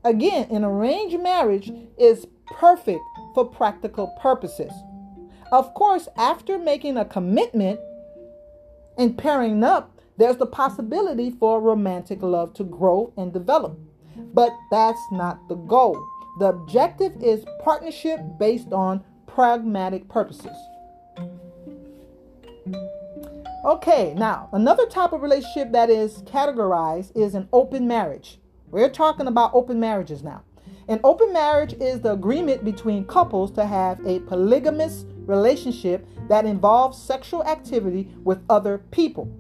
Again, an arranged marriage is perfect for practical purposes. Of course, after making a commitment and pairing up, there's the possibility for romantic love to grow and develop. But that's not the goal. The objective is partnership based on pragmatic purposes. Okay, now another type of relationship that is categorized is an open marriage. We're talking about open marriages now. An open marriage is the agreement between couples to have a polygamous relationship that involves sexual activity with other people.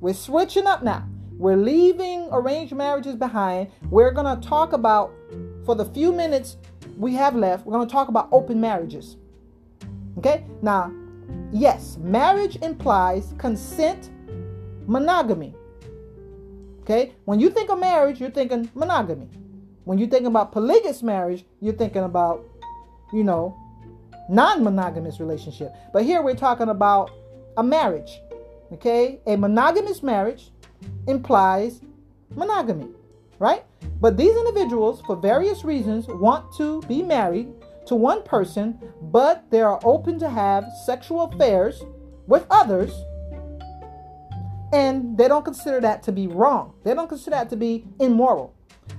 We're switching up now. We're leaving arranged marriages behind. We're going to talk about, for the few minutes we have left, we're going to talk about open marriages. Okay? Now, yes, marriage implies consent, monogamy. Okay? When you think of marriage, you're thinking monogamy. When you think about polygamous marriage, you're thinking about, you know, non monogamous relationship. But here we're talking about a marriage. Okay? A monogamous marriage implies monogamy, right? But these individuals, for various reasons, want to be married to one person, but they are open to have sexual affairs with others, and they don't consider that to be wrong. They don't consider that to be immoral.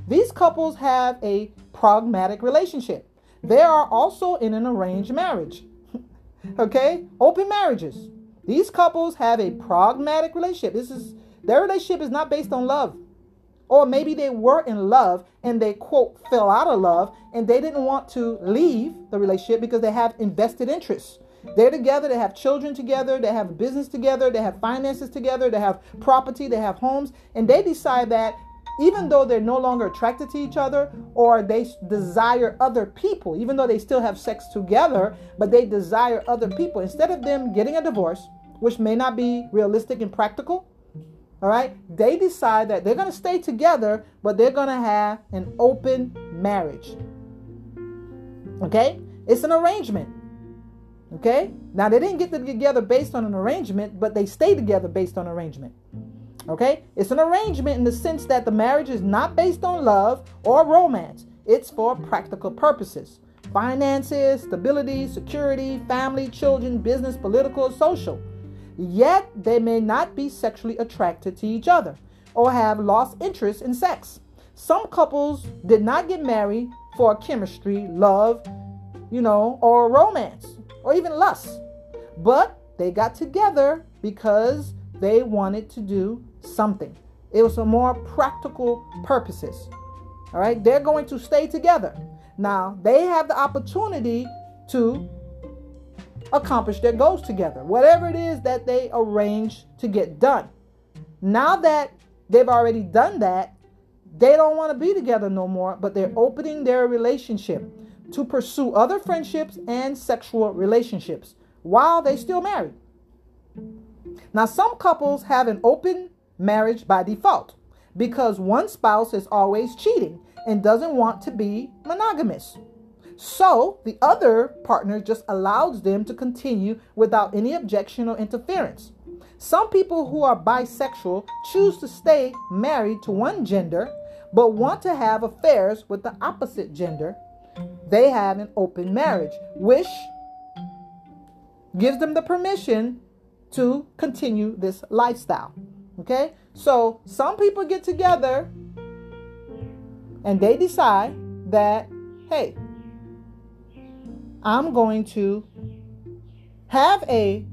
These couples have a pragmatic relationship. They are also in an arranged marriage. [laughs] okay? Open marriages. These couples have a mm-hmm. pragmatic relationship. This is their relationship is not based on love. Or maybe they were in love and they quote fell out of love and they didn't want to leave the relationship because they have invested interests. They're together, they have children together, they have business together, they have finances together, they have property, they have homes, and they decide that even though they're no longer attracted to each other or they desire other people, even though they still have sex together, but they desire other people, instead of them getting a divorce, which may not be realistic and practical, all right, they decide that they're going to stay together, but they're going to have an open marriage. Okay, it's an arrangement. Okay, now they didn't get together based on an arrangement, but they stay together based on arrangement. Okay? It's an arrangement in the sense that the marriage is not based on love or romance, it's for practical purposes finances, stability, security, family, children, business, political, social. Yet they may not be sexually attracted to each other or have lost interest in sex. Some couples did not get married for chemistry, love, you know, or romance, or even lust. But they got together because they wanted to do something. It was for more practical purposes. All right, they're going to stay together. Now, they have the opportunity to accomplish their goals together, whatever it is that they arrange to get done. Now that they've already done that, they don't want to be together no more, but they're opening their relationship to pursue other friendships and sexual relationships while they still married. Now, some couples have an open marriage by default because one spouse is always cheating and doesn't want to be monogamous. So the other partner just allows them to continue without any objection or interference. Some people who are bisexual choose to stay married to one gender but want to have affairs with the opposite gender. They have an open marriage, which gives them the permission to continue this lifestyle. Okay? So some people get together and they decide that, hey, I'm going to have a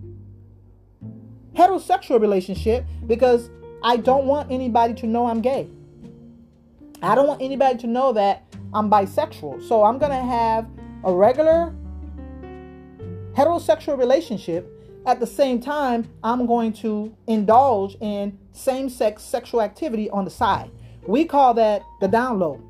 heterosexual relationship because I don't want anybody to know I'm gay. I don't want anybody to know that I'm bisexual. So I'm going to have a regular heterosexual relationship. At the same time, I'm going to indulge in same sex sexual activity on the side. We call that the down low.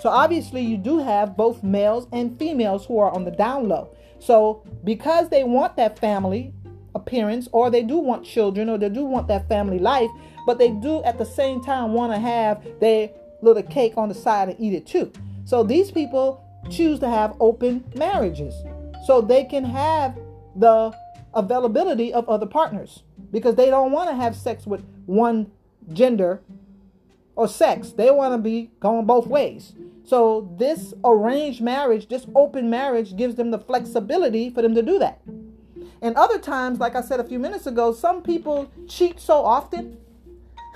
So obviously, you do have both males and females who are on the down low. So because they want that family appearance, or they do want children, or they do want that family life, but they do at the same time want to have their little cake on the side and eat it too. So these people choose to have open marriages so they can have the availability of other partners because they don't want to have sex with one gender or sex. They want to be going both ways. So this arranged marriage, this open marriage gives them the flexibility for them to do that. And other times, like I said a few minutes ago, some people cheat so often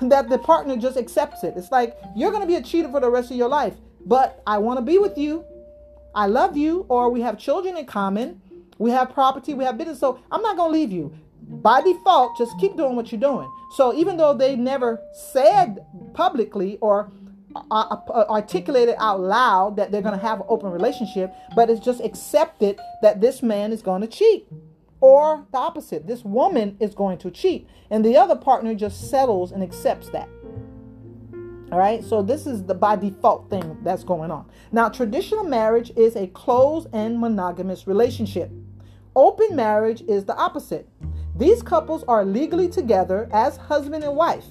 that the partner just accepts it. It's like you're going to be a cheater for the rest of your life, but I want to be with you. I love you, or we have children in common, we have property, we have business. So I'm not going to leave you. By default, just keep doing what you're doing. So even though they never said publicly or uh, uh articulated out loud that they're going to have an open relationship, but it's just accepted that this man is going to cheat. Or the opposite, this woman is going to cheat, and the other partner just settles and accepts that. All right, so this is the by default thing that's going on. Now, traditional marriage is a closed and monogamous relationship. Open marriage is the opposite. These couples are legally together as husband and wife.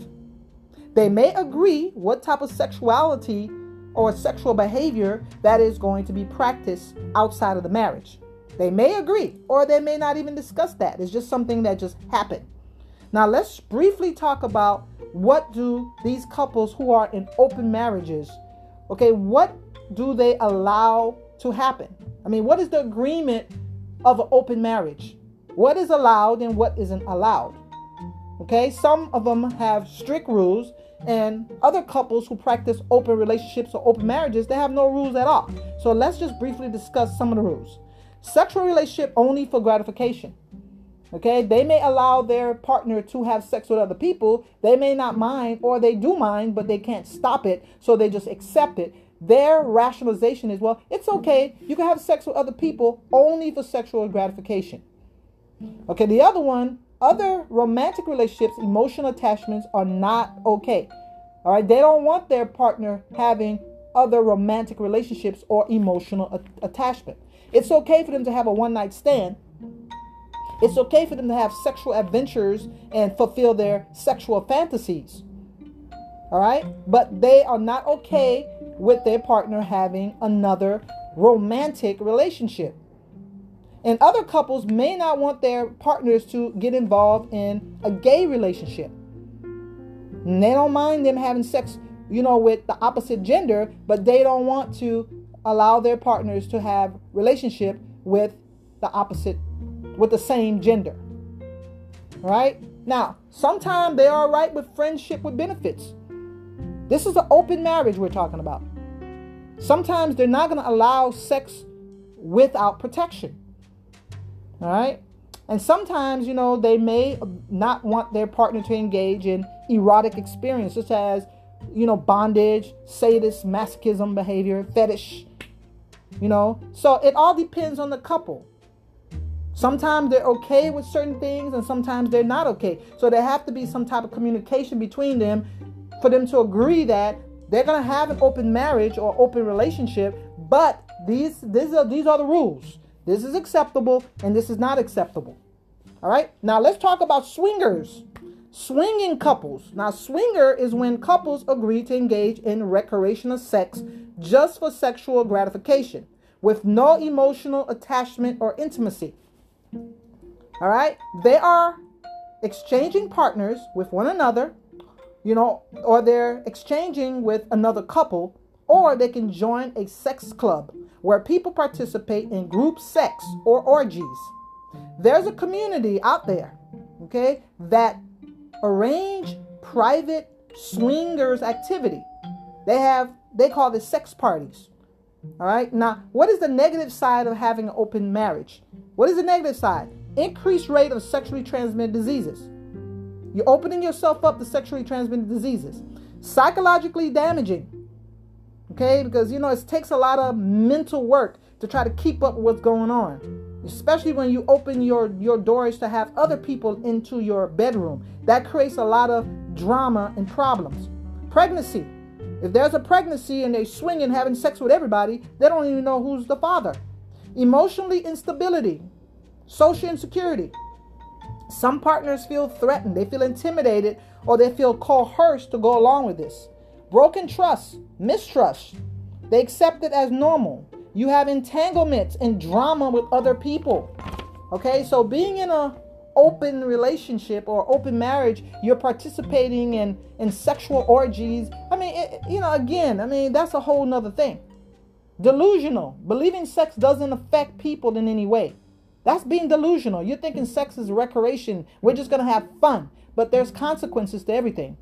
They may agree what type of sexuality or sexual behavior that is going to be practiced outside of the marriage. They may agree, or they may not even discuss that. It's just something that just happened. Now, let's briefly talk about what do these couples who are in open marriages, okay, what do they allow to happen? I mean, what is the agreement of an open marriage? What is allowed and what isn't allowed? Okay, some of them have strict rules, and other couples who practice open relationships or open marriages, they have no rules at all. So let's just briefly discuss some of the rules. Sexual relationship only for gratification. Okay, they may allow their partner to have sex with other people. They may not mind, or they do mind, but they can't stop it, so they just accept it. Their rationalization is well, it's okay. You can have sex with other people only for sexual gratification. Okay, the other one, other romantic relationships, emotional attachments are not okay. All right, they don't want their partner having other romantic relationships or emotional a- attachment. It's okay for them to have a one night stand. It's okay for them to have sexual adventures and fulfill their sexual fantasies. All right? But they are not okay with their partner having another romantic relationship. And other couples may not want their partners to get involved in a gay relationship. And they don't mind them having sex, you know, with the opposite gender, but they don't want to allow their partners to have relationship with the opposite with the same gender. Right? Now sometimes they are right with friendship with benefits. This is an open marriage we're talking about. Sometimes they're not going to allow sex without protection all right and sometimes you know they may not want their partner to engage in erotic experience such as you know bondage sadist masochism behavior fetish you know, so it all depends on the couple. Sometimes they're okay with certain things and sometimes they're not okay. So there have to be some type of communication between them for them to agree that they're going to have an open marriage or open relationship, but these these are these are the rules. This is acceptable and this is not acceptable. All right? Now let's talk about swingers. Swinging couples. Now, swinger is when couples agree to engage in recreational sex just for sexual gratification. with no emotional attachment or intimacy. All right? They are exchanging partners with one another, you know, or they're exchanging with another couple, or they can join a sex club where people participate in group sex or orgies. There's a community out there, okay, that arrange private swingers activity. They have they call this sex parties. All right. Now, what is the negative side of having an open marriage? What is the negative side? Increased rate of sexually transmitted diseases. You're opening yourself up to sexually transmitted diseases. Psychologically damaging. Okay, because you know it takes a lot of mental work to try to keep up with what's going on. Especially when you open your, your doors to have other people into your bedroom. That creates a lot of drama and problems. Pregnancy if there's a pregnancy and they swing swinging having sex with everybody, they don't even know who's the father. Emotionally instability, social insecurity. Some partners feel threatened, they feel intimidated, or they feel coerced to go along with this. Broken trust, mistrust. They accept it as normal. You have entanglements and drama with other people. Okay, so being in a open relationship or open marriage, you're participating in in sexual orgies. I mean, it, you know, again, I mean, that's a whole nother thing. Delusional. Believing sex doesn't affect people in any way. That's being delusional. You're thinking sex is recreation. We're just to have fun. But there's consequences to everything.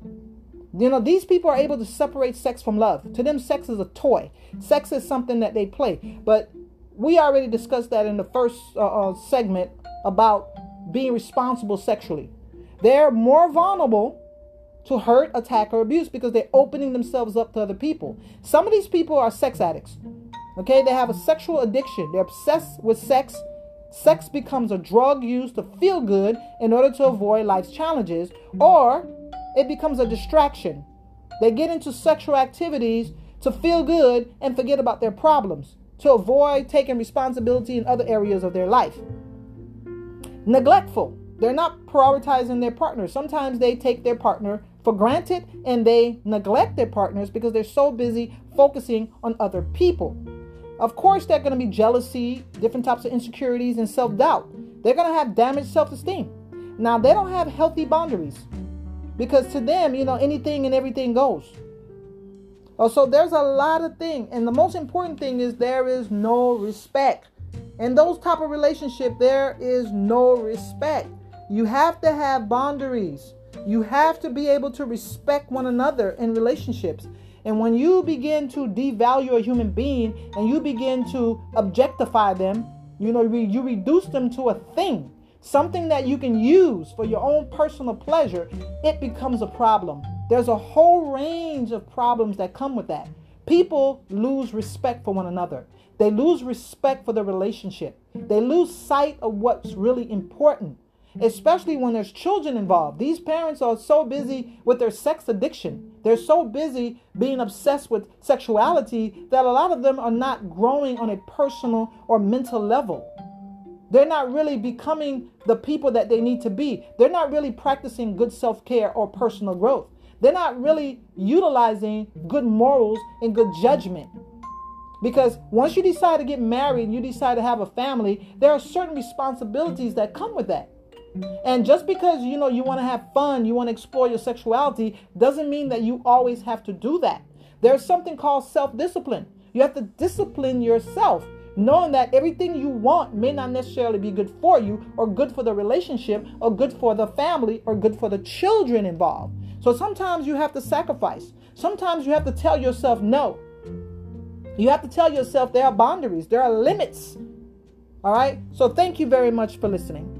You know, these people are able to separate sex from love. To them, sex is a toy. Sex is something that they play. But we already discussed that in the first uh, uh, segment about being responsible sexually. They're more vulnerable to hurt, attack, or abuse because they're opening themselves up to other people. Some of these people are sex addicts. Okay, they have a sexual addiction. They're obsessed with sex. Sex becomes a drug used to feel good in order to avoid life's challenges, or it becomes a distraction. They get into sexual activities to feel good and forget about their problems, to avoid taking responsibility in other areas of their life neglectful. They're not prioritizing their partner. Sometimes they take their partner for granted and they neglect their partners because they're so busy focusing on other people. Of course, they're going to be jealousy, different types of insecurities, and self doubt. They're going to have damaged self esteem. Now, they don't have healthy boundaries because to them, you know, anything and everything goes. Oh, so there's a lot of things. And the most important thing is there is no respect. In those type of relationship, there is no respect. You have to have boundaries. You have to be able to respect one another in relationships. And when you begin to devalue a human being and you begin to objectify them, you know, you reduce them to a thing, something that you can use for your own personal pleasure, it becomes a problem. There's a whole range of problems that come with that. People lose respect for one another. They lose respect for the relationship. They lose sight of what's really important, especially when there's children involved. These parents are so busy with their sex addiction. They're so busy being obsessed with sexuality that a lot of them are not growing on a personal or mental level. They're not really becoming the people that they need to be. They're not really practicing good self care or personal growth. They're not really utilizing good morals and good judgment. Because once you decide to get married and you decide to have a family, there are certain responsibilities that come with that. And just because you know you want to have fun, you want to explore your sexuality, doesn't mean that you always have to do that. There's something called self-discipline. You have to discipline yourself, knowing that everything you want may not necessarily be good for you, or good for the relationship, or good for the family, or good for the children involved. So sometimes you have to sacrifice. Sometimes you have to tell yourself no. You have to tell yourself there are boundaries, there are limits. All right? So thank you very much for listening.